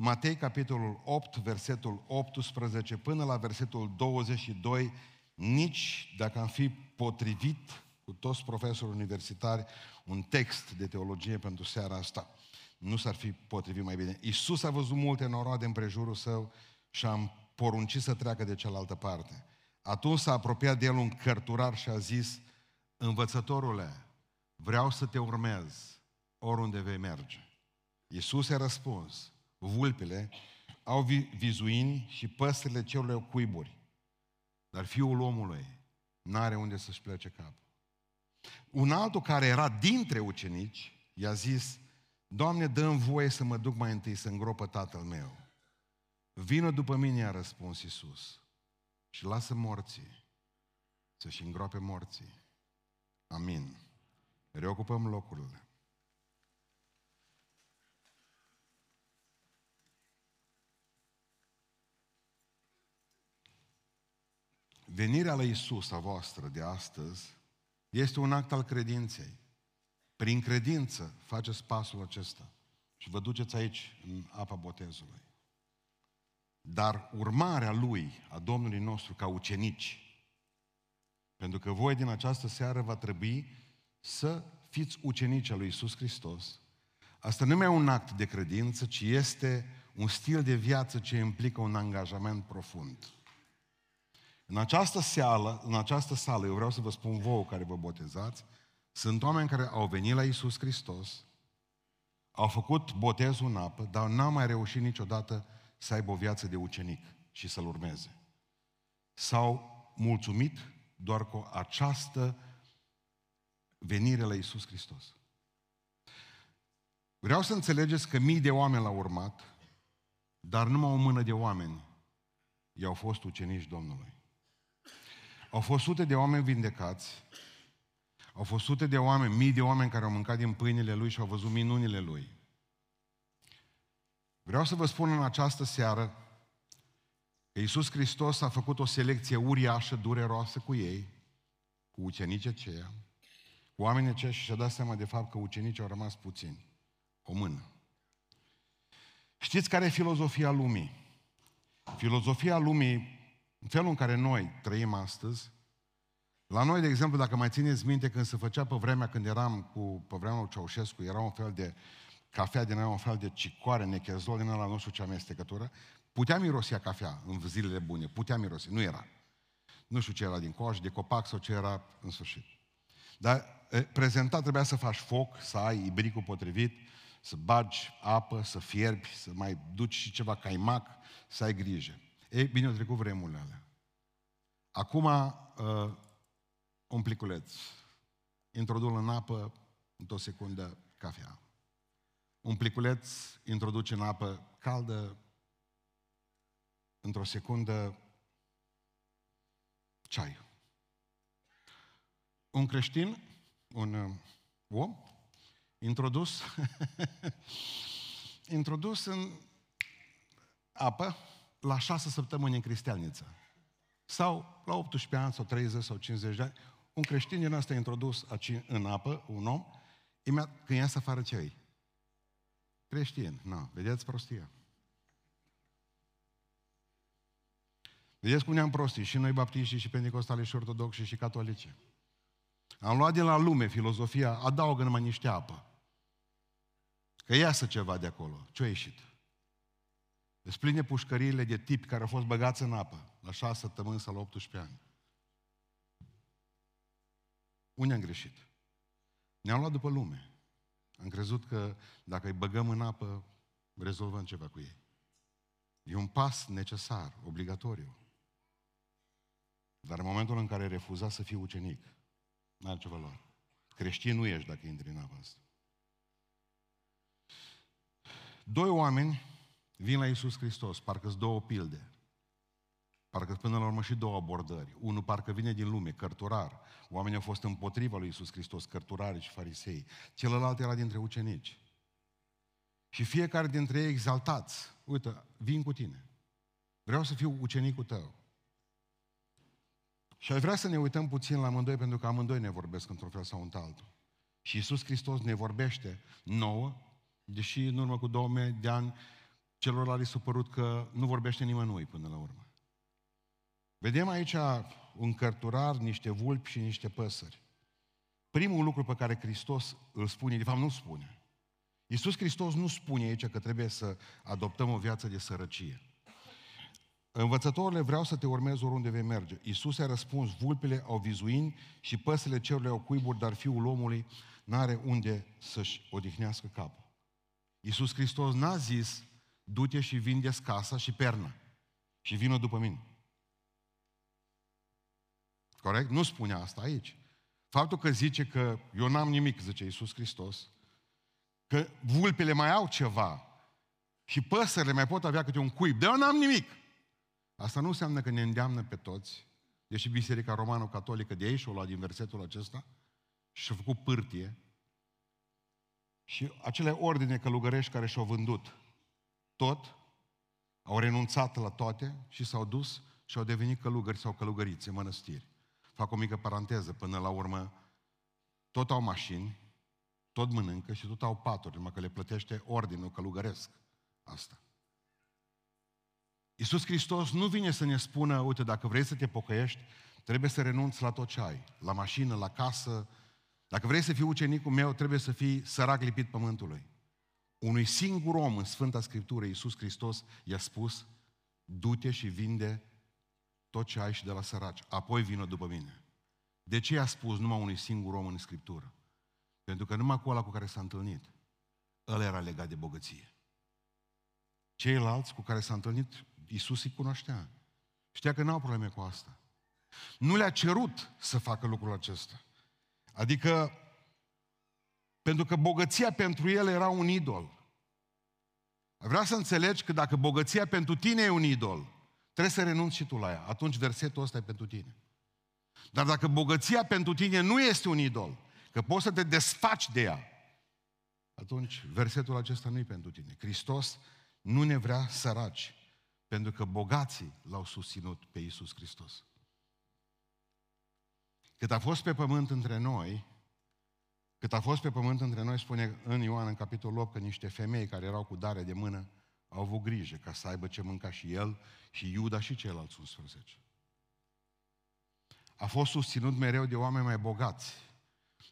Matei, capitolul 8, versetul 18 până la versetul 22, nici dacă am fi potrivit cu toți profesorii universitari un text de teologie pentru seara asta, nu s-ar fi potrivit mai bine. Iisus a văzut multe noroade în prejurul său și am poruncit să treacă de cealaltă parte. Atunci s-a apropiat de el un cărturar și a zis, învățătorule, vreau să te urmez oriunde vei merge. Iisus a răspuns, vulpile au vizuini și păsările celor cuiburi, dar fiul omului n-are unde să-și plece capul. Un altul care era dintre ucenici i-a zis, Doamne, dă voie să mă duc mai întâi să îngropă tatăl meu. Vină după mine, a răspuns Iisus, și lasă morții să-și îngroape morții. Amin. Reocupăm locurile. Venirea la Isus a voastră de astăzi este un act al credinței. Prin credință faceți pasul acesta și vă duceți aici în apa botezului. Dar urmarea lui, a Domnului nostru, ca ucenici, pentru că voi din această seară va trebui să fiți ucenici al lui Isus Hristos. Asta nu e un act de credință, ci este un stil de viață ce implică un angajament profund. În această seală, în această sală, eu vreau să vă spun vouă care vă botezați, sunt oameni care au venit la Isus Hristos, au făcut botezul în apă, dar n-au mai reușit niciodată să aibă o viață de ucenic și să-L urmeze. S-au mulțumit doar cu această venire la Isus Hristos. Vreau să înțelegeți că mii de oameni l-au urmat, dar numai o mână de oameni i-au fost ucenici Domnului. Au fost sute de oameni vindecați, au fost sute de oameni, mii de oameni care au mâncat din pâinile Lui și au văzut minunile Lui. Vreau să vă spun în această seară că Iisus Hristos a făcut o selecție uriașă, dureroasă cu ei, cu ucenicii aceia, cu oamenii aceia și și-a dat seama de fapt că ucenicii au rămas puțini. O mână. Știți care e filozofia lumii? Filozofia lumii în felul în care noi trăim astăzi, la noi, de exemplu, dacă mai țineți minte, când se făcea pe vremea când eram cu, pe vremea lui Ceaușescu, era un fel de cafea din aia, un fel de cicoare, nechezol din ăla, nu știu ce amestecătură, putea mirosea cafea în zilele bune, putea mirosi, nu era. Nu știu ce era din coș, de copac sau ce era în sfârșit. Dar prezentat trebuia să faci foc, să ai ibricul potrivit, să bagi apă, să fierbi, să mai duci și ceva caimac, să ai grijă. Ei, bine, au trecut vremurile alea. Acum, uh, un pliculeț. Introduc în apă, într-o secundă, cafea. Un pliculeț introduce în apă caldă, într-o secundă, ceai. Un creștin, un uh, om, introdus, introdus în apă, la șase săptămâni în cristianiță. Sau la 18 ani, sau 30 sau 50 de ani, un creștin din asta introdus în apă, un om, imediat când iasă afară ce îi? Creștin. Nu, vedeți prostia. Vedeți cum ne-am prostit și noi baptiști și pentecostali și ortodoxi și catolici. Am luat de la lume filozofia, adaugă numai niște apă. Că iasă ceva de acolo. Ce-a ieșit? Îți pline pușcăriile de tipi care au fost băgați în apă la 6 săptămâni sau la 18 ani. Unde am greșit? Ne-am luat după lume. Am crezut că dacă îi băgăm în apă, rezolvăm ceva cu ei. E un pas necesar, obligatoriu. Dar în momentul în care refuza să fii ucenic, nu are ce valoare. Creștin nu ești dacă intri în apa asta. Doi oameni Vin la Iisus Hristos, parcă sunt două pilde. Parcă până la urmă și două abordări. Unul parcă vine din lume, cărturar. Oamenii au fost împotriva lui Iisus Hristos, cărturari și farisei. Celălalt era dintre ucenici. Și fiecare dintre ei exaltați. Uite, vin cu tine. Vreau să fiu ucenicul tău. Și aș vrea să ne uităm puțin la amândoi, pentru că amândoi ne vorbesc într-un fel sau într-altul. Și Iisus Hristos ne vorbește nouă, deși în urmă cu 2000 de ani celorlalți s-a părut că nu vorbește nimănui până la urmă. Vedem aici un cărturar, niște vulpi și niște păsări. Primul lucru pe care Hristos îl spune, de fapt nu spune. Iisus Hristos nu spune aici că trebuie să adoptăm o viață de sărăcie. Învățătorile vreau să te urmez oriunde vei merge. Iisus a răspuns, vulpile au vizuini și păsele cerului au cuiburi, dar fiul omului n-are unde să-și odihnească capul. Iisus Hristos n-a zis, du-te și vinde casa și perna și vină după mine. Corect? Nu spune asta aici. Faptul că zice că eu n-am nimic, zice Iisus Hristos, că vulpile mai au ceva și păsările mai pot avea câte un cuib, dar eu n-am nimic. Asta nu înseamnă că ne îndeamnă pe toți, deși Biserica Romano-Catolică de aici o lua din versetul acesta și și-a făcut pârtie și acele ordine călugărești care și-au vândut tot, au renunțat la toate și s-au dus și au devenit călugări sau călugărițe, mănăstiri. Fac o mică paranteză, până la urmă, tot au mașini, tot mănâncă și tot au paturi, numai că le plătește ordinul călugăresc. Asta. Iisus Hristos nu vine să ne spună, uite, dacă vrei să te pocăiești, trebuie să renunți la tot ce ai. La mașină, la casă. Dacă vrei să fii ucenicul meu, trebuie să fii sărac lipit pământului. Unui singur om în Sfânta Scriptură, Iisus Hristos, i-a spus, du-te și vinde tot ce ai și de la săraci. Apoi vină după mine. De ce i-a spus numai unui singur om în Scriptură? Pentru că numai cu ăla cu care s-a întâlnit, ăla era legat de bogăție. Ceilalți cu care s-a întâlnit, Iisus îi cunoștea. Știa că n-au probleme cu asta. Nu le-a cerut să facă lucrul acesta. Adică, pentru că bogăția pentru el era un idol. Vreau să înțelegi că dacă bogăția pentru tine e un idol, trebuie să renunți și tu la ea. Atunci versetul ăsta e pentru tine. Dar dacă bogăția pentru tine nu este un idol, că poți să te desfaci de ea, atunci versetul acesta nu e pentru tine. Hristos nu ne vrea săraci, pentru că bogații l-au susținut pe Iisus Hristos. Cât a fost pe pământ între noi, cât a fost pe pământ între noi, spune în Ioan, în capitolul 8, că niște femei care erau cu dare de mână au avut grijă ca să aibă ce mânca și el, și Iuda și ceilalți 11. A fost susținut mereu de oameni mai bogați.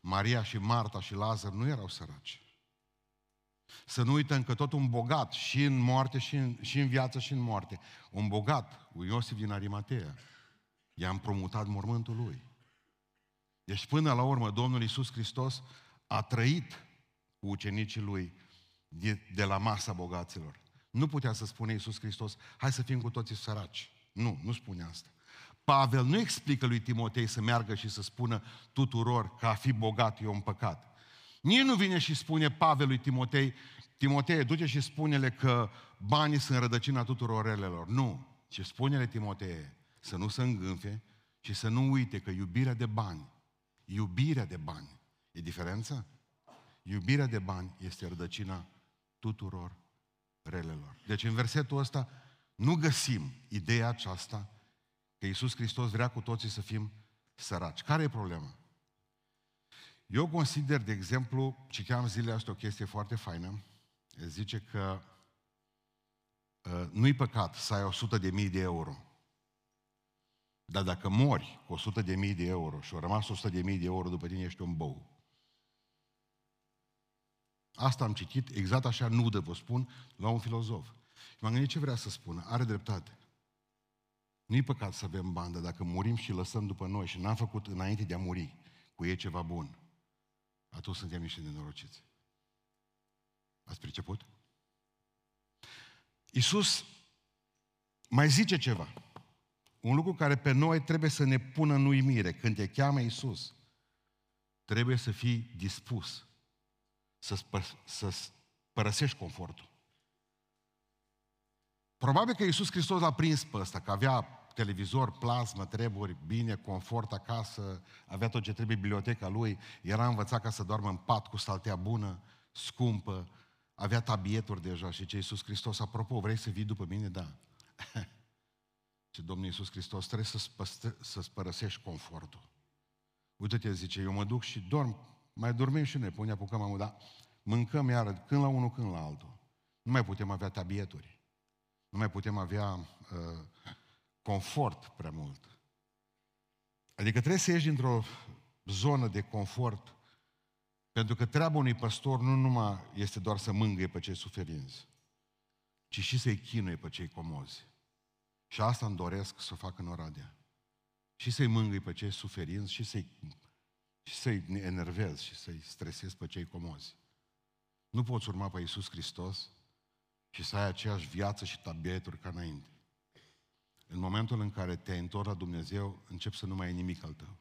Maria și Marta și Lazar nu erau săraci. Să nu uităm că tot un bogat, și în moarte, și în, și în viață, și în moarte, un bogat, un Iosif din Arimatea, i-a împrumutat mormântul lui. Deci până la urmă Domnul Iisus Hristos a trăit cu ucenicii lui de, de la masa bogaților. Nu putea să spune Iisus Hristos, hai să fim cu toții săraci. Nu, nu spune asta. Pavel nu explică lui Timotei să meargă și să spună tuturor că a fi bogat e un păcat. Nici nu vine și spune Pavel lui Timotei, Timotei, duce și spune-le că banii sunt rădăcina tuturor relelor. Nu. Ce spune-le Timotei, să nu se îngânfe și să nu uite că iubirea de bani, iubirea de bani, e diferența? Iubirea de bani este rădăcina tuturor relelor. Deci în versetul ăsta nu găsim ideea aceasta că Iisus Hristos vrea cu toții să fim săraci. Care e problema? Eu consider, de exemplu, citeam zilele astea o chestie foarte faină, zice că uh, nu-i păcat să ai 100 de mii de euro. Dar dacă mori cu 100 de mii de euro și au rămas 100 de mii de euro după tine, ești un bou. Asta am citit, exact așa nudă, vă spun, la un filozof. Și m-am gândit ce vrea să spună. Are dreptate. Nu-i păcat să avem bandă dacă murim și lăsăm după noi și n-am făcut înainte de a muri cu ei ceva bun. Atunci suntem niște nenorociți. Ați priceput? Iisus mai zice ceva. Un lucru care pe noi trebuie să ne pună în uimire. Când te cheamă Iisus, trebuie să fii dispus să-ți, pă- să părăsești confortul. Probabil că Iisus Hristos l-a prins pe ăsta, că avea televizor, plasmă, treburi, bine, confort acasă, avea tot ce trebuie, biblioteca lui, era învățat ca să doarmă în pat cu saltea bună, scumpă, avea tabieturi deja și ce Iisus Hristos, apropo, vrei să vii după mine? Da. ce Domnul Iisus Hristos, trebuie să-ți, păstre, să-ți părăsești confortul. Uite-te, zice, eu mă duc și dorm, mai dormim și noi, până apucăm amul, dar mâncăm iară, când la unul, când la altul. Nu mai putem avea tabieturi. Nu mai putem avea uh, confort prea mult. Adică trebuie să ieși dintr-o zonă de confort, pentru că treaba unui păstor nu numai este doar să mângâie pe cei suferinți, ci și să-i chinuie pe cei comozi. Și asta îmi doresc să o fac în Oradea. Și să-i mângâi pe cei suferinți și să-i, și să-i enervez și să-i stresez pe cei comozi. Nu poți urma pe Iisus Hristos și să ai aceeași viață și tabieturi ca înainte. În momentul în care te-ai întors la Dumnezeu, încep să nu mai ai nimic al tău.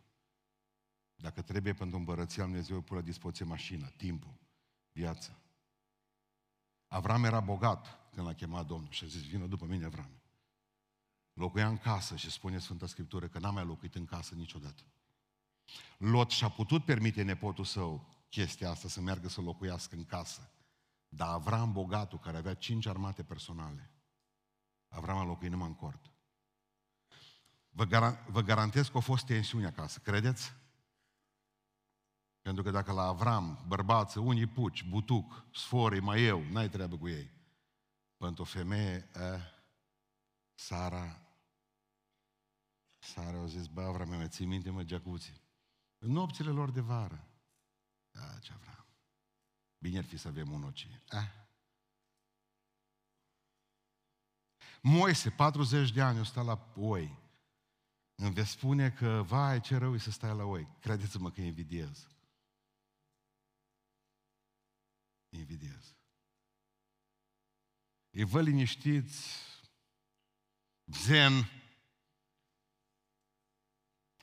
Dacă trebuie pentru împărăția Lui Dumnezeu, pune la dispoziție mașină, timpul, viața. Avram era bogat când l-a chemat Domnul și a zis, vină după mine, Avram. Locuia în casă și spune Sfânta Scriptură că n-a mai locuit în casă niciodată. Lot și-a putut permite nepotul său chestia asta, să meargă să locuiască în casă. Dar Avram, bogatul, care avea cinci armate personale, Avram a locuit numai în cort. Vă, gar- vă garantez că a fost tensiune acasă, credeți? Pentru că dacă la Avram, bărbață, unii puci, butuc, sforii, mai eu, n-ai treabă cu ei. Pentru o femeie, eh, Sara, Sara a zis, bă, Avram, mai ții minte, mă, jacuzzi. În nopțile lor de vară. Da, ce Avram. Bine ar fi să avem un oci. Eh? Moise, 40 de ani, o sta la oi. Îmi veți spune că, vai, ce rău e să stai la oi. Credeți-mă că invidiez. Invidiez. Îi vă liniștiți, zen,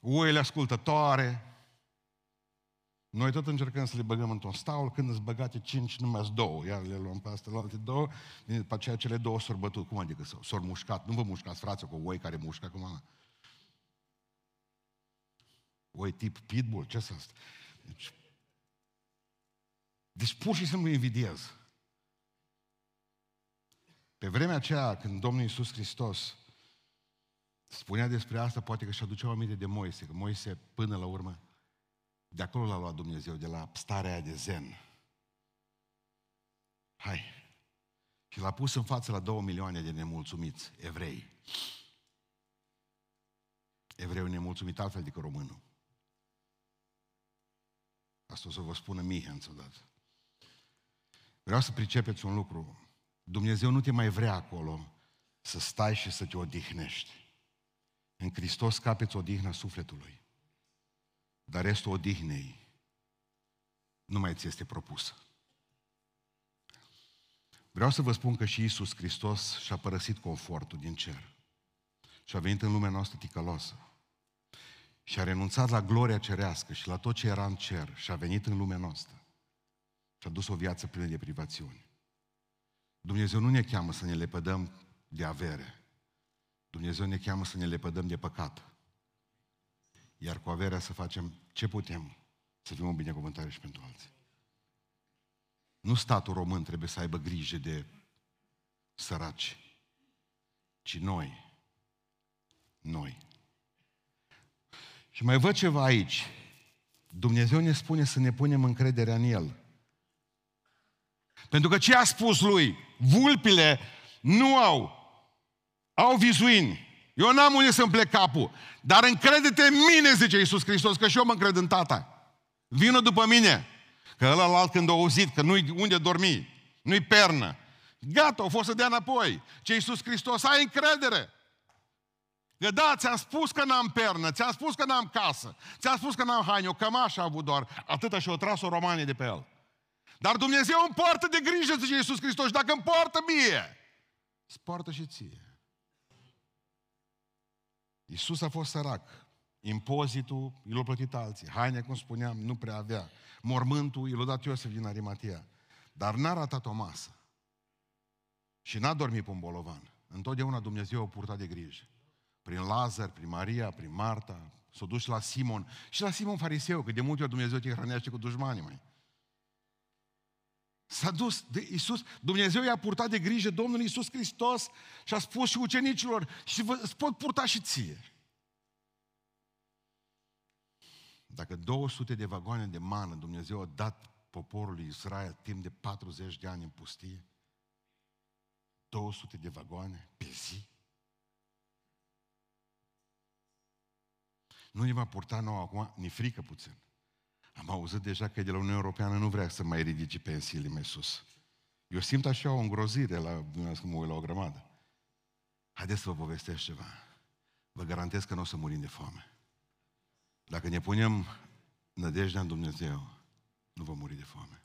oile ascultătoare. Noi tot încercăm să le băgăm într-un staul, când îți băgate cinci, numai două, iar le luăm pe astea, la alte două, după aceea cele două s-au bătut. Cum adică s-au mușcat? Nu vă mușcați, frate, cu oi care mușcă acum. Oi tip pitbull, ce să asta? Deci, deci pur și simplu invidiez. Pe vremea aceea, când Domnul Iisus Hristos spunea despre asta, poate că și aduceau aminte de Moise, că Moise, până la urmă, de acolo l-a luat Dumnezeu, de la starea de zen. Hai. Și l-a pus în față la două milioane de nemulțumiți, evrei. Evreu nemulțumit altfel decât românul. Asta o să vă spună Mihenț odată. Vreau să pricepeți un lucru. Dumnezeu nu te mai vrea acolo să stai și să te odihnești. În Hristos capeți odihna sufletului. Dar restul odihnei nu mai ți este propusă. Vreau să vă spun că și Isus Hristos și-a părăsit confortul din cer. Și a venit în lumea noastră ticăloasă. Și a renunțat la gloria cerească și la tot ce era în cer și a venit în lumea noastră. Și a dus o viață plină de privațiuni. Dumnezeu nu ne cheamă să ne lepădăm de avere. Dumnezeu ne cheamă să ne lepădăm de păcat. Iar cu averea să facem ce putem să fim o binecuvântare și pentru alții. Nu statul român trebuie să aibă grijă de săraci, ci noi. Noi. Și mai văd ceva aici. Dumnezeu ne spune să ne punem încrederea în El. Pentru că ce a spus lui? Vulpile nu au, au vizuini. Eu n-am unde să-mi plec capul. Dar încrede-te în mine, zice Iisus Hristos, că și eu mă încred în tata. Vină după mine. Că ăla când a auzit că nu-i unde dormi, nu-i pernă. Gata, o fost să dea înapoi. Ce Iisus Hristos, ai încredere. Că da, ți-am spus că n-am pernă, ți-am spus că n-am casă, ți-am spus că n-am haine, o cămașă a avut doar. Atâta și-o tras-o romanii de pe el. Dar Dumnezeu îmi poartă de grijă, zice Iisus Hristos, și dacă îmi poartă mie, îți poartă și ție. Iisus a fost sărac. Impozitul, i l-a plătit alții. Haine, cum spuneam, nu prea avea. Mormântul, i l-a dat Iosef din Arimatia. Dar n-a ratat o masă. Și n-a dormit pe un bolovan. Întotdeauna Dumnezeu a purtat de grijă. Prin Lazar, prin Maria, prin Marta, s-a dus la Simon. Și la Simon fariseu, că de multe ori Dumnezeu te hrănește cu dușmanii, mai. S-a dus de Isus, Dumnezeu i-a purtat de grijă Domnul Isus Hristos și a spus și ucenicilor și vă, îți pot purta și ție. Dacă 200 de vagoane de mană Dumnezeu a dat poporului Israel timp de 40 de ani în pustie, 200 de vagoane pe zi? Nu ne va purta nou acum, ni frică puțin. Am auzit deja că de la Uniunea Europeană nu vrea să mai ridice pensiile mai sus. Eu simt așa o îngrozire la, dumneavoastră mă uit la o grămadă. Haideți să vă povestesc ceva. Vă garantez că nu o să murim de foame. Dacă ne punem nădejdea în Dumnezeu, nu vom muri de foame.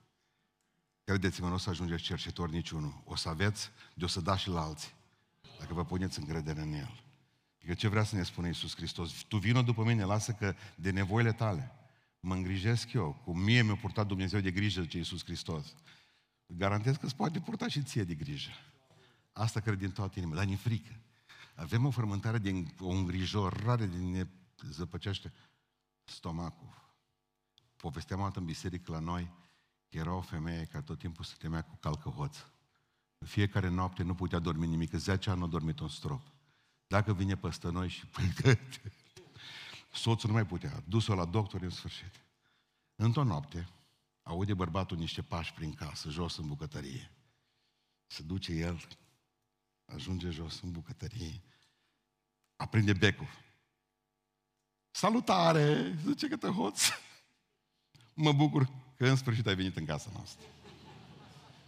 Credeți-mă, nu o să ajungeți cercetori niciunul. O să aveți de o să dați și la alții. Dacă vă puneți încredere în El. Adică ce vrea să ne spună Iisus Hristos? Tu vină după mine, lasă că de nevoile tale mă îngrijesc eu. Cum mie mi-a purtat Dumnezeu de grijă, ce Iisus Hristos. Garantez că îți poate purta și ție de grijă. Asta cred din toată inima, dar ni frică. Avem o frământare de o îngrijorare din ne zăpăcește stomacul. Povesteam altă în biserică la noi, că era o femeie care tot timpul se temea cu calcăhoț. În fiecare noapte nu putea dormi nimic, 10 ani nu a dormit un strop. Dacă vine peste noi și soțul nu mai putea, dus-o la doctor în sfârșit. Într-o noapte, aude bărbatul niște pași prin casă, jos în bucătărie. Se duce el, ajunge jos în bucătărie, aprinde becul. Salutare! Zice că te hoț. Mă bucur că în sfârșit ai venit în casa noastră.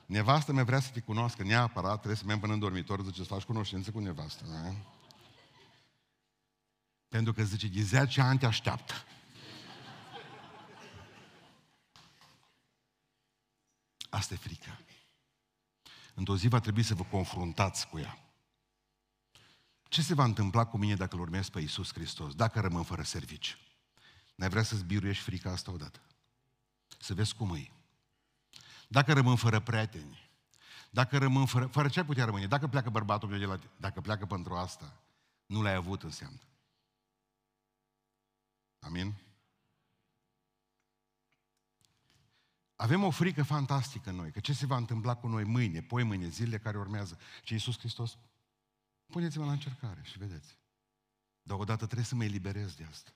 Nevastă mea vrea să te cunoască neapărat, trebuie să mergem până în dormitor, zice, să faci cunoștință cu nevastă. Da? Pentru că zice, de 10 ani te așteaptă. Asta e frica. Într-o zi va trebui să vă confruntați cu ea. Ce se va întâmpla cu mine dacă îl urmez pe Iisus Hristos, dacă rămân fără servici? N-ai vrea să-ți biruiești frica asta odată? Să vezi cum e. Dacă rămân fără prieteni, dacă rămân fără... Fără ce putea rămâne? Dacă pleacă bărbatul meu de la... Dacă pleacă pentru asta, nu l-ai avut înseamnă. Amin? Avem o frică fantastică noi, că ce se va întâmpla cu noi mâine, poi mâine, zilele care urmează. Și Iisus Hristos, puneți-mă la încercare și vedeți. Dar odată trebuie să mă eliberez de asta.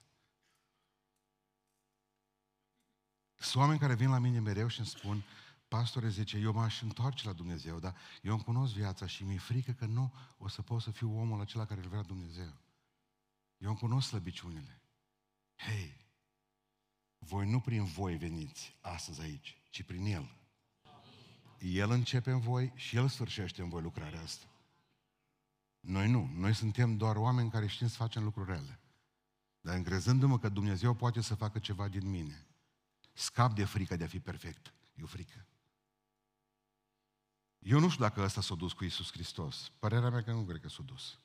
Sunt oameni care vin la mine mereu și îmi spun, pastore, zice, eu m-aș întoarce la Dumnezeu, dar eu îmi cunosc viața și mi-e frică că nu o să pot să fiu omul acela care îl vrea Dumnezeu. Eu îmi cunosc slăbiciunile. Hei, voi nu prin voi veniți astăzi aici, ci prin El. El începe în voi și El sfârșește în voi lucrarea asta. Noi nu. Noi suntem doar oameni care știm să facem lucruri rele. Dar încrezându-mă că Dumnezeu poate să facă ceva din mine, scap de frica de a fi perfect. E o frică. Eu nu știu dacă ăsta s-a dus cu Isus Hristos. Părerea mea că nu cred că s-a dus.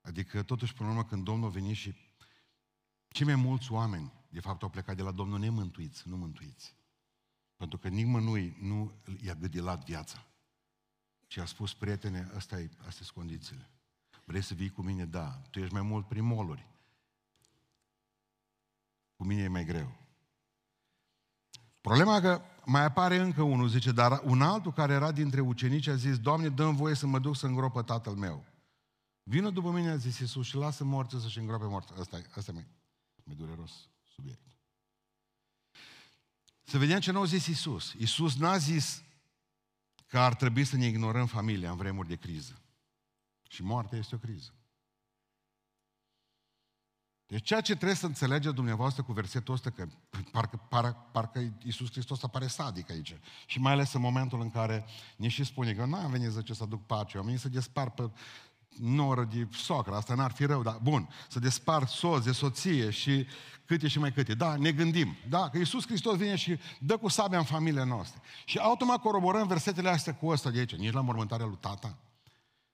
Adică, totuși, până la urmă, când Domnul a venit și cei mai mulți oameni, de fapt, au plecat de la Domnul nemântuiți, nu mântuiți. Pentru că nimănui nu i-a gâdilat viața. Și a spus, prietene, asta e, astea sunt condițiile. Vrei să vii cu mine? Da. Tu ești mai mult prin moluri. Cu mine e mai greu. Problema că mai apare încă unul, zice, dar un altul care era dintre ucenici a zis, Doamne, dă voie să mă duc să îngropă tatăl meu. Vină după mine, a zis Iisus, și lasă morții să-și îngrope morții. Asta, asta e mai dureros subiect. Să vedem ce nu a zis Isus. Isus n-a zis că ar trebui să ne ignorăm familia în vremuri de criză. Și moartea este o criză. Deci ceea ce trebuie să înțelegeți dumneavoastră cu versetul ăsta, că parcă, parcă, parcă Iisus Hristos apare sadic aici. Și mai ales în momentul în care ne și spune că nu am venit zice, să aduc pace, am venit să despar pe noră de socră, asta n-ar fi rău, dar bun, să despar soț de soție și câte și mai câte. Da, ne gândim. Da, că Iisus Hristos vine și dă cu sabia în familia noastră. Și automat coroborăm versetele astea cu ăsta de aici, nici la mormântarea lui tata.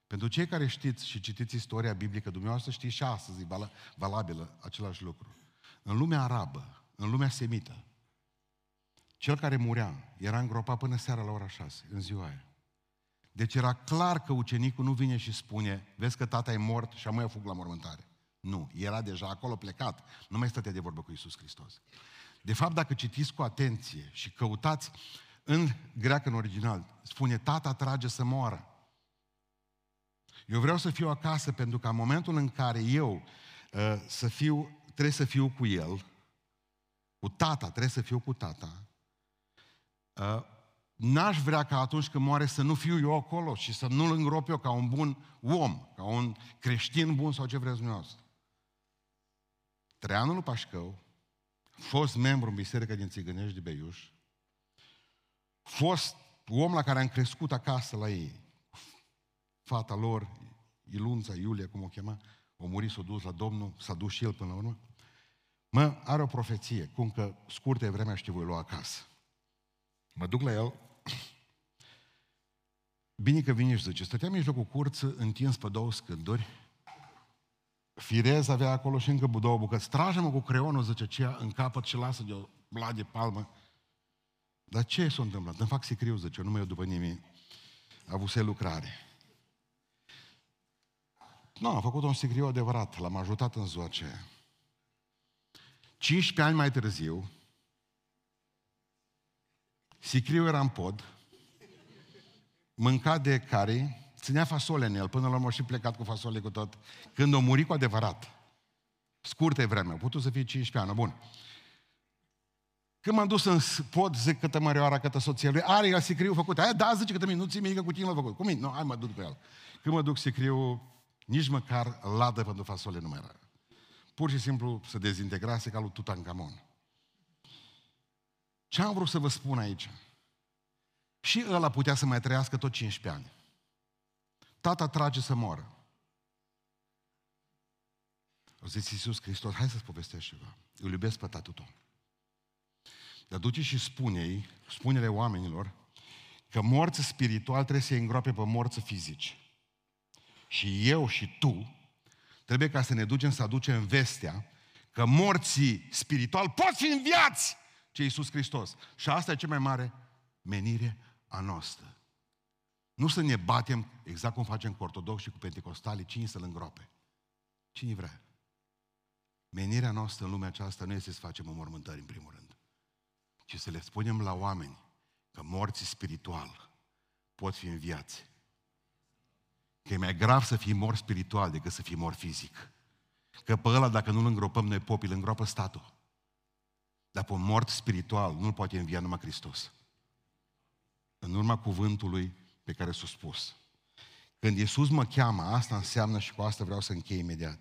Pentru cei care știți și citiți istoria biblică, dumneavoastră știți și astăzi, e valabilă același lucru. În lumea arabă, în lumea semită, cel care murea era îngropat până seara la ora 6, în ziua aia. Deci era clar că ucenicul nu vine și spune, vezi că tata e mort și amâia fug la mormântare. Nu, era deja acolo plecat, nu mai stătea de vorbă cu Isus Hristos. De fapt, dacă citiți cu atenție și căutați în greacă în original, spune, tata trage să moară. Eu vreau să fiu acasă pentru că în momentul în care eu uh, să fiu, trebuie să fiu cu el, cu tata, trebuie să fiu cu tata, uh, n-aș vrea ca atunci când moare să nu fiu eu acolo și să nu-l îngrop eu ca un bun om, ca un creștin bun sau ce vreți dumneavoastră. Traianul Pașcău, fost membru în Biserica din Țigănești de Beiuș, fost om la care am crescut acasă la ei, fata lor, Ilunța, Iulia, cum o chema, o murit, s-a dus la Domnul, s-a dus și el până la urmă, mă, are o profeție, cum că scurtă e vremea și te voi lua acasă. Mă duc la el, bine că vine și zice, stăteam în mijlocul curță, întins pe două scânduri, Firez avea acolo și încă două bucăți. Trage-mă cu creionul, zice aceea, în capăt și lasă de o blad de palmă. Dar ce s-a întâmplat? Îmi fac sicriu, zice, nu mai eu după nimic. A avut lucrare. Nu, am făcut un sicriu adevărat, l-am ajutat în ziua aceea. 15 ani mai târziu, sicriu era în pod, mâncat de care ținea fasole în el, până la urmă și plecat cu fasole cu tot. Când a murit cu adevărat, scurtă vreme, a putut să fie 15 ani, bun. Când m-am dus în pod, zic câtă mărioara, câtă soție lui, are el sicriu făcut. Aia, da, zice câtă minuți, mică cu tine l-a făcut. Cum mine? Nu, hai mă duc cu el. Când mă duc sicriu, nici măcar ladă pentru fasole nu mai era. Pur și simplu se dezintegrase ca lui Tutankamon. Ce am vrut să vă spun aici? Și ăla putea să mai trăiască tot 15 ani. Tata trage să moară. O zis Iisus Hristos, hai să-ți povestesc ceva. Îl iubesc pe tatăl tău. Dar duce și spune-i, spune-le oamenilor, că morți spiritual trebuie să-i îngroape pe morți fizici. Și eu și tu trebuie ca să ne ducem să aducem vestea că morții spiritual pot fi înviați ce Iisus Hristos. Și asta e cea mai mare menire a noastră. Nu să ne batem, exact cum facem cu ortodoxi și cu pentecostali, cine să-l îngroape. Cine vrea? Menirea noastră în lumea aceasta nu este să facem înmormântări, în primul rând, ci să le spunem la oameni că morții spiritual pot fi înviați. Că e mai grav să fii mor spiritual decât să fii mor fizic. Că pe ăla, dacă nu-l îngropăm noi popii, îl îngropă statul. Dar pe un mort spiritual nu-l poate învia numai Hristos. În urma cuvântului pe care s-a spus. Când Iisus mă cheamă, asta înseamnă și cu asta vreau să închei imediat.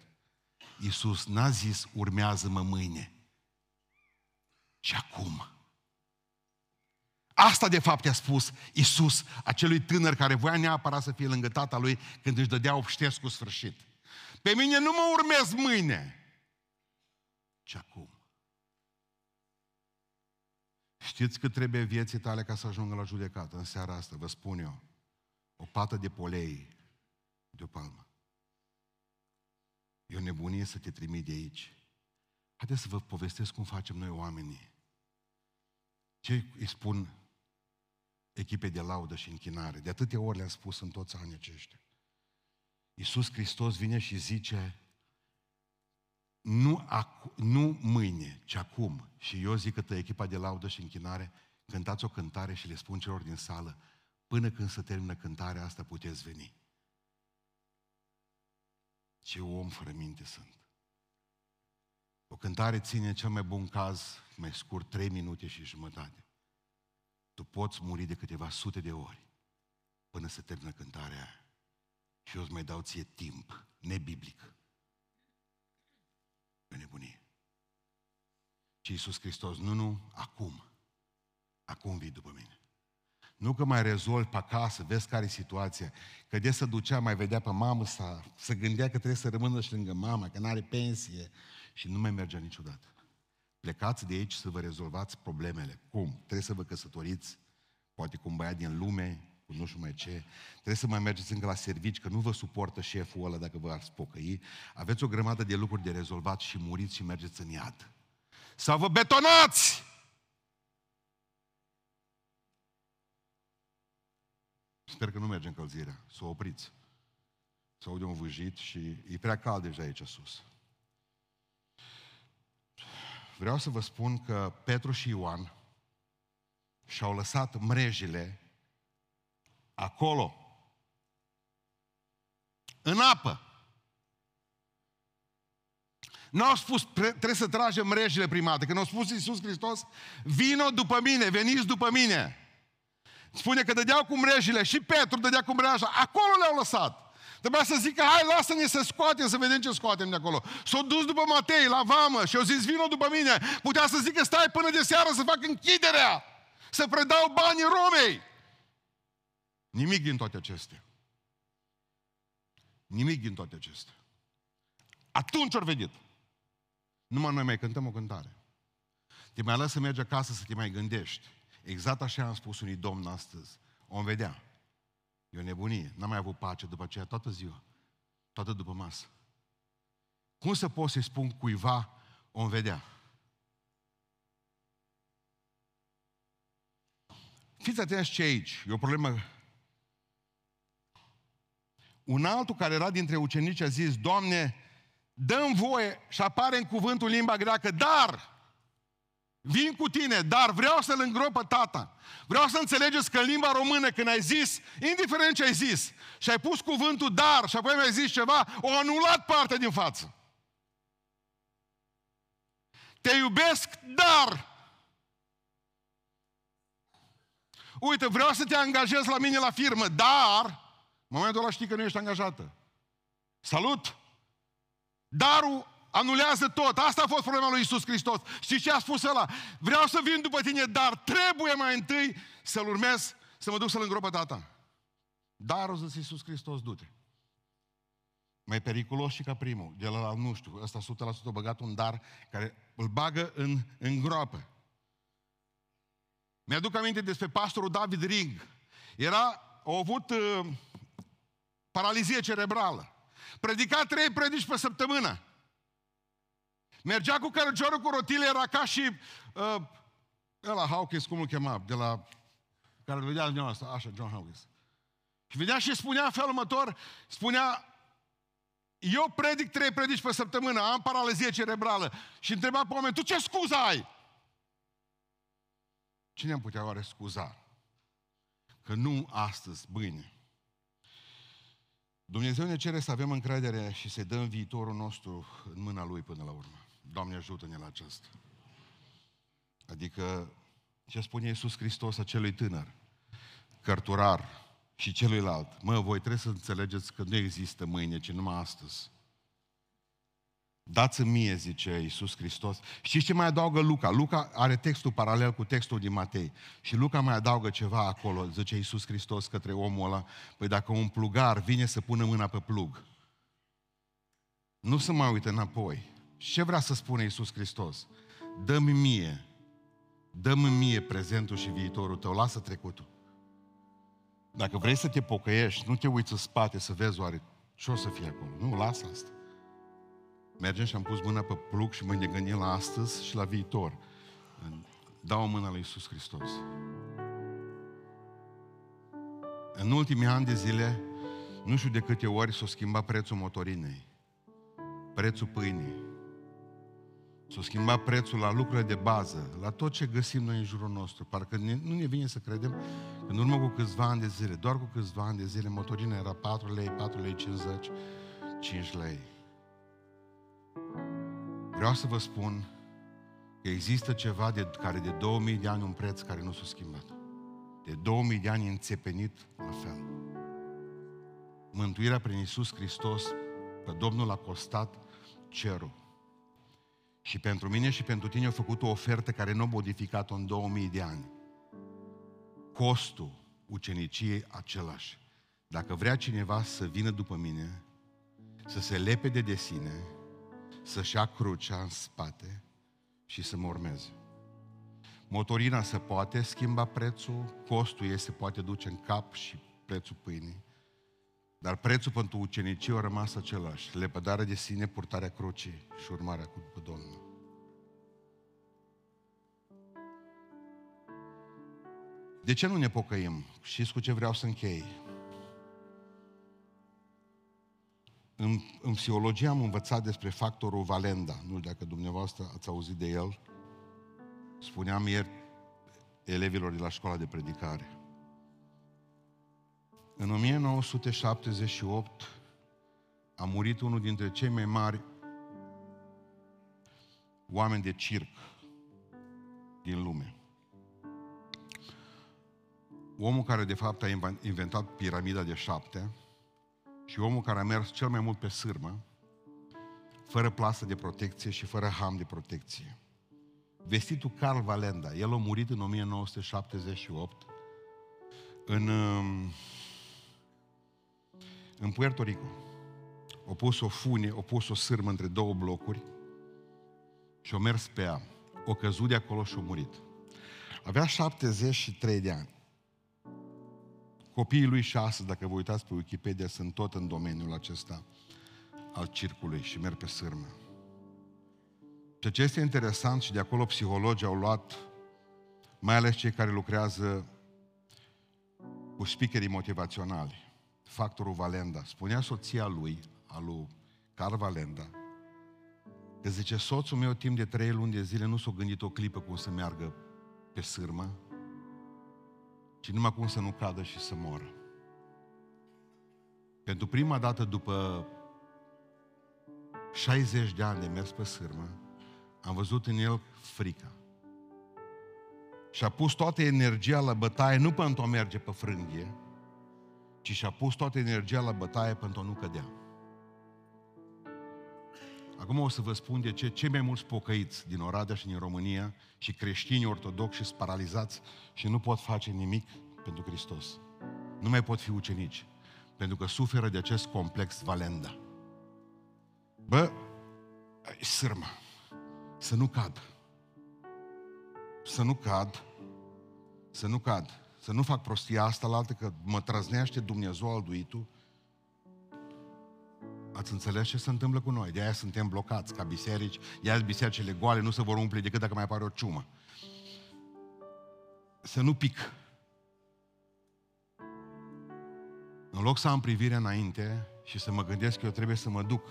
Iisus n-a zis, urmează-mă mâine, ci acum. Asta de fapt i-a spus Iisus acelui tânăr care voia neapărat să fie lângă tata lui când își dădea obștesc cu sfârșit. Pe mine nu mă urmez mâine, ci acum. Știți cât trebuie vieții tale ca să ajungă la judecată în seara asta, vă spun eu o pată de polei de o palmă. E o nebunie să te trimit de aici. Haideți să vă povestesc cum facem noi oamenii. Ce îi spun echipe de laudă și închinare? De atâtea ori le-am spus în toți anii aceștia. Iisus Hristos vine și zice, nu, acu- nu mâine, ci acum. Și eu zic că echipa de laudă și închinare, cântați o cântare și le spun celor din sală, Până când se termină cântarea asta puteți veni. Ce om fără minte sunt. O cântare ține cel mai bun caz, mai scurt, trei minute și jumătate. Tu poți muri de câteva sute de ori până se termină cântarea aia. Și eu îți mai dau ție timp, nebiblic. E nebunie. Și Iisus Hristos, nu, nu, acum. Acum vii după mine. Nu că mai rezolvi pe acasă, vezi care e situația. Că de să ducea, mai vedea pe mamă sa, să gândea că trebuie să rămână și lângă mama, că nu are pensie și nu mai mergea niciodată. Plecați de aici să vă rezolvați problemele. Cum? Trebuie să vă căsătoriți, poate cu un băiat din lume, cu nu știu mai ce. Trebuie să mai mergeți încă la servici, că nu vă suportă șeful ăla dacă vă ați pocăi. Aveți o grămadă de lucruri de rezolvat și muriți și mergeți în iad. Sau vă betonați! Sper că nu merge încălzirea, să o opriți. Să aude un vâjit și e prea cald deja aici sus. Vreau să vă spun că Petru și Ioan și-au lăsat mrejile acolo, în apă. Nu au spus, trebuie să tragem mrejile prima dată. Când au spus Iisus Hristos, vino după mine, veniți după mine. Spune că dădeau cu mrejile și Petru dădea cu mreaja. Acolo le-au lăsat. Trebuia să zică, hai, lasă-ne să scoatem, să vedem ce scoatem de acolo. S-au dus după Matei la vamă și au zis, vino după mine. Putea să zică, stai până de seară să fac închiderea, să predau banii Romei. Nimic din toate acestea. Nimic din toate acestea. Atunci au venit. Numai noi mai cântăm o cântare. Te mai lasă să mergi acasă să te mai gândești. Exact așa am spus unui domn astăzi. O vedea. E o nebunie. N-am mai avut pace după aceea toată ziua. Toată după masă. Cum să pot să-i spun cuiva o vedea? Fiți atenți ce aici. E o problemă. Un altul care era dintre ucenici a zis, Doamne, dăm voie și apare în cuvântul limba greacă, dar Vin cu tine, dar vreau să-l îngrop pe tata. Vreau să înțelegeți că în limba română, când ai zis, indiferent ce ai zis, și ai pus cuvântul dar și apoi mi-ai zis ceva, o anulat partea din față. Te iubesc, dar... Uite, vreau să te angajez la mine la firmă, dar... În momentul ăla știi că nu ești angajată. Salut! Darul anulează tot. Asta a fost problema lui Isus Hristos. Și ce a spus ăla? Vreau să vin după tine, dar trebuie mai întâi să-L urmez, să mă duc să-L îngropă tata. Dar, o zis Iisus Hristos, du-te. Mai periculos și ca primul. De la, nu știu, ăsta 100% băgat un dar care îl bagă în, în groapă. Mi-aduc aminte despre pastorul David Ring. Era, a avut uh, paralizie cerebrală. Predica trei predici pe săptămână. Mergea cu cărăciorul cu rotile, era ca și uh, ăla Hawkins, cum îl chema, de la care îl vedea dumneavoastră, așa, John Hawkins. Și vedea și spunea în felul următor, spunea, eu predic trei predici pe săptămână, am paralizie cerebrală. Și întreba pe oameni, tu ce scuză ai? Cine am putea oare scuza? Că nu astăzi, mâine. Dumnezeu ne cere să avem încredere și să dăm viitorul nostru în mâna Lui până la urmă. Doamne ajută-ne la aceasta. Adică, ce spune Iisus Hristos acelui tânăr, cărturar și celuilalt, mă, voi trebuie să înțelegeți că nu există mâine, ci numai astăzi. Dați-mi mie, zice Iisus Hristos. Știți ce mai adaugă Luca? Luca are textul paralel cu textul din Matei. Și Luca mai adaugă ceva acolo, zice Iisus Hristos către omul ăla. Păi dacă un plugar vine să pună mâna pe plug, nu să mai uită înapoi. Și ce vrea să spună Iisus Hristos? Dă-mi mie, dă-mi mie prezentul și viitorul tău, lasă trecutul. Dacă vrei să te pocăiești, nu te uiți în spate să vezi oare ce o să fie acolo. Nu, lasă asta. Mergem și am pus mâna pe plug și mă ne gândim la astăzi și la viitor. Dau o mână lui Iisus Hristos. În ultimii ani de zile, nu știu de câte ori s-a schimbat prețul motorinei, prețul pâinii, S-a schimbat prețul la lucrurile de bază, la tot ce găsim noi în jurul nostru. Parcă ne, nu ne vine să credem că în urmă cu câțiva ani de zile, doar cu câțiva ani de zile, motorina era 4 lei, 4 lei 50, 5 lei. Vreau să vă spun că există ceva de, care de 2000 de ani un preț care nu s-a schimbat. De 2000 de ani înțepenit la fel. Mântuirea prin Iisus Hristos, pe Domnul a costat cerul. Și pentru mine și pentru tine a făcut o ofertă care nu a modificat-o în 2000 de ani. Costul uceniciei același. Dacă vrea cineva să vină după mine, să se lepede de sine, să-și ia crucea în spate și să mă urmeze. Motorina se poate schimba prețul, costul ei se poate duce în cap și prețul pâinii, dar prețul pentru ucenicie a rămas același. Lepădarea de sine, purtarea crucii și urmarea cu Domnul. De ce nu ne pocăim? Știți cu ce vreau să închei? În, în psihologie am învățat despre factorul Valenda. Nu știu dacă dumneavoastră ați auzit de el. Spuneam ieri elevilor de la școala de predicare. În 1978 a murit unul dintre cei mai mari oameni de circ din lume. omul care de fapt a inventat piramida de șapte și omul care a mers cel mai mult pe sârmă, fără plasă de protecție și fără ham de protecție. Vestitul Carl Valenda, el a murit în 1978 în, um, în Puerto Rico. A pus o fune, a pus o sârmă între două blocuri și a mers pe ea. O căzut de acolo și a murit. Avea 73 de ani. Copiii lui și astăzi, dacă vă uitați pe Wikipedia, sunt tot în domeniul acesta al circului și merg pe sârmă. Ceea ce este interesant și de acolo psihologii au luat, mai ales cei care lucrează cu speakerii motivaționali, factorul Valenda. Spunea soția lui, al lui Carl Valenda, că zice, soțul meu timp de trei luni de zile nu s-a gândit o clipă cum să meargă pe sârmă, ci numai cum să nu cadă și să moră. Pentru prima dată după 60 de ani de mers pe sârmă, am văzut în el frica. Și a pus toată energia la bătaie, nu pentru a merge pe frânghie, ci și-a pus toată energia la bătaie pentru a nu cădea. Acum o să vă spun de ce cei mai mulți pocăiți din Oradea și din România și creștini ortodoxi sunt paralizați și nu pot face nimic pentru Hristos. Nu mai pot fi ucenici, pentru că suferă de acest complex valenda. Bă, sârmă, să nu cad. Să nu cad, să nu cad, să nu fac prostia asta la altă, că mă trăznește Dumnezeu al duitul. Ați înțeles ce se întâmplă cu noi? De aia suntem blocați ca biserici, iar bisericile goale nu se vor umple decât dacă mai apare o ciumă. Să nu pic. În loc să am privire înainte și să mă gândesc că eu trebuie să mă duc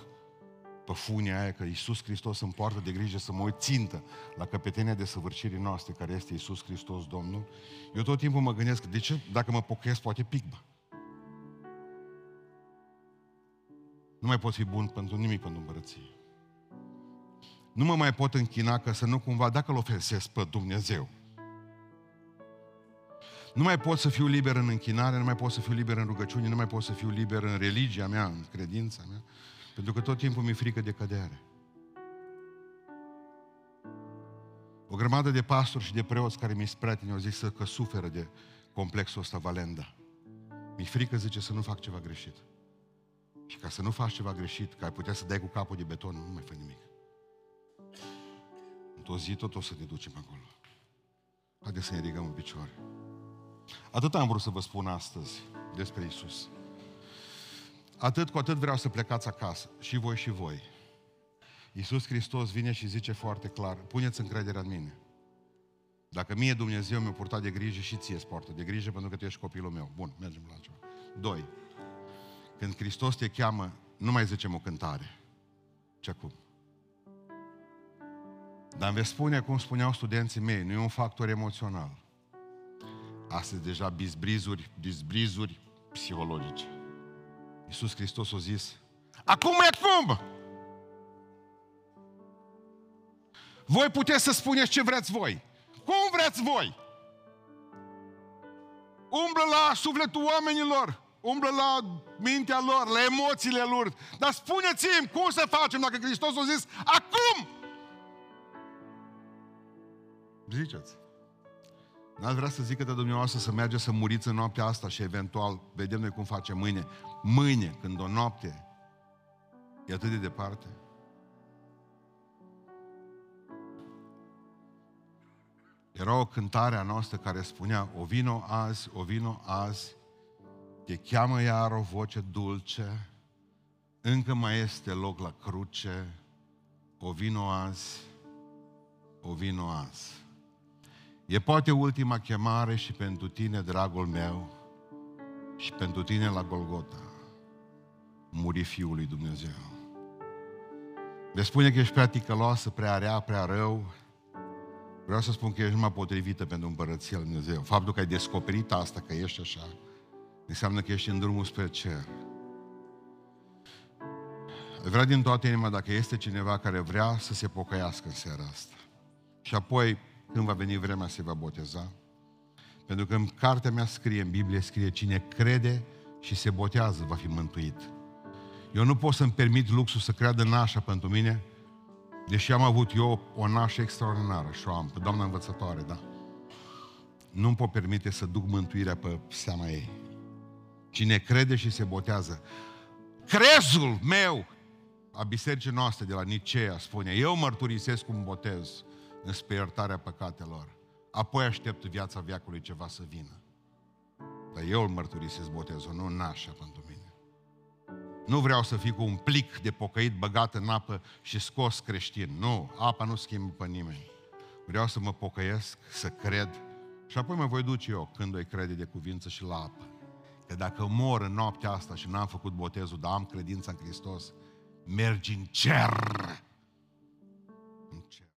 pe funia aia că Iisus Hristos îmi poartă de grijă să mă uit țintă la căpetenia de săvârșirii noastre, care este Iisus Hristos Domnul, eu tot timpul mă gândesc, de ce, dacă mă pocăiesc, poate pic, bă. Nu mai pot fi bun pentru nimic pentru împărăție. Nu mă mai pot închina ca să nu cumva, dacă îl ofensesc pe Dumnezeu. Nu mai pot să fiu liber în închinare, nu mai pot să fiu liber în rugăciune, nu mai pot să fiu liber în religia mea, în credința mea. Pentru că tot timpul mi-e frică de cădere. O grămadă de pastori și de preoți care mi-e prieteni au zis că suferă de complexul ăsta Valenda. Mi-e frică, zice, să nu fac ceva greșit. Și ca să nu faci ceva greșit, că ai putea să dai cu capul de beton, nu mai fă nimic. Într-o zi tot o să ne ducem acolo. Haideți să ne ridicăm în picioare. Atât am vrut să vă spun astăzi despre Isus. Atât cu atât vreau să plecați acasă, și voi și voi. Iisus Hristos vine și zice foarte clar, puneți încrederea în mine. Dacă mie Dumnezeu mi-a purtat de grijă și ție poartă de grijă pentru că tu ești copilul meu. Bun, mergem la ceva. Doi. Când Hristos te cheamă, nu mai zicem o cântare. Ce acum? Dar îmi veți spune, cum spuneau studenții mei, nu e un factor emoțional. Astăzi deja bizbrizuri, bizbrizuri psihologice. Iisus Hristos a zis, acum e acum! Voi puteți să spuneți ce vreți voi. Cum vreți voi? Umblă la sufletul oamenilor, umblă la mintea lor, la emoțiile lor. Dar spuneți-mi cum să facem dacă Hristos a zis, acum! Ziceți. N-ați vrea să zică de dumneavoastră să mergeți să muriți în noaptea asta și eventual vedem noi cum face mâine. Mâine, când o noapte e atât de departe. Era o cântare a noastră care spunea, o vino azi, o vino azi, te cheamă iar o voce dulce, încă mai este loc la cruce, o vino azi, o vino azi. E poate ultima chemare și pentru tine, dragul meu, și pentru tine la Golgota, muri Fiul lui Dumnezeu. De spune că ești prea ticăloasă, prea rea, prea rău, vreau să spun că ești numai potrivită pentru împărăția lui Dumnezeu. Faptul că ai descoperit asta, că ești așa, înseamnă că ești în drumul spre cer. Vreau din toată inima, dacă este cineva care vrea să se pocăiască în seara asta. Și apoi când va veni vremea, se va boteza. Pentru că în cartea mea scrie, în Biblie scrie, cine crede și se botează va fi mântuit. Eu nu pot să-mi permit luxul să creadă nașa pentru mine, deși am avut eu o nașă extraordinară și o am, pe doamna învățătoare, da. Nu-mi pot permite să duc mântuirea pe seama ei. Cine crede și se botează. Crezul meu a bisericii noastre de la Nicea spune, eu mărturisesc cum botez înspre iertarea păcatelor. Apoi aștept viața viacului ceva să vină. Dar eu îl mărturisesc botezul, nu nașa pentru mine. Nu vreau să fiu cu un plic de pocăit băgat în apă și scos creștin. Nu, apa nu schimbă pe nimeni. Vreau să mă pocăiesc, să cred și apoi mă voi duce eu când o crede de cuvință și la apă. Că dacă mor în noaptea asta și n-am făcut botezul, dar am credința în Hristos, mergi în cer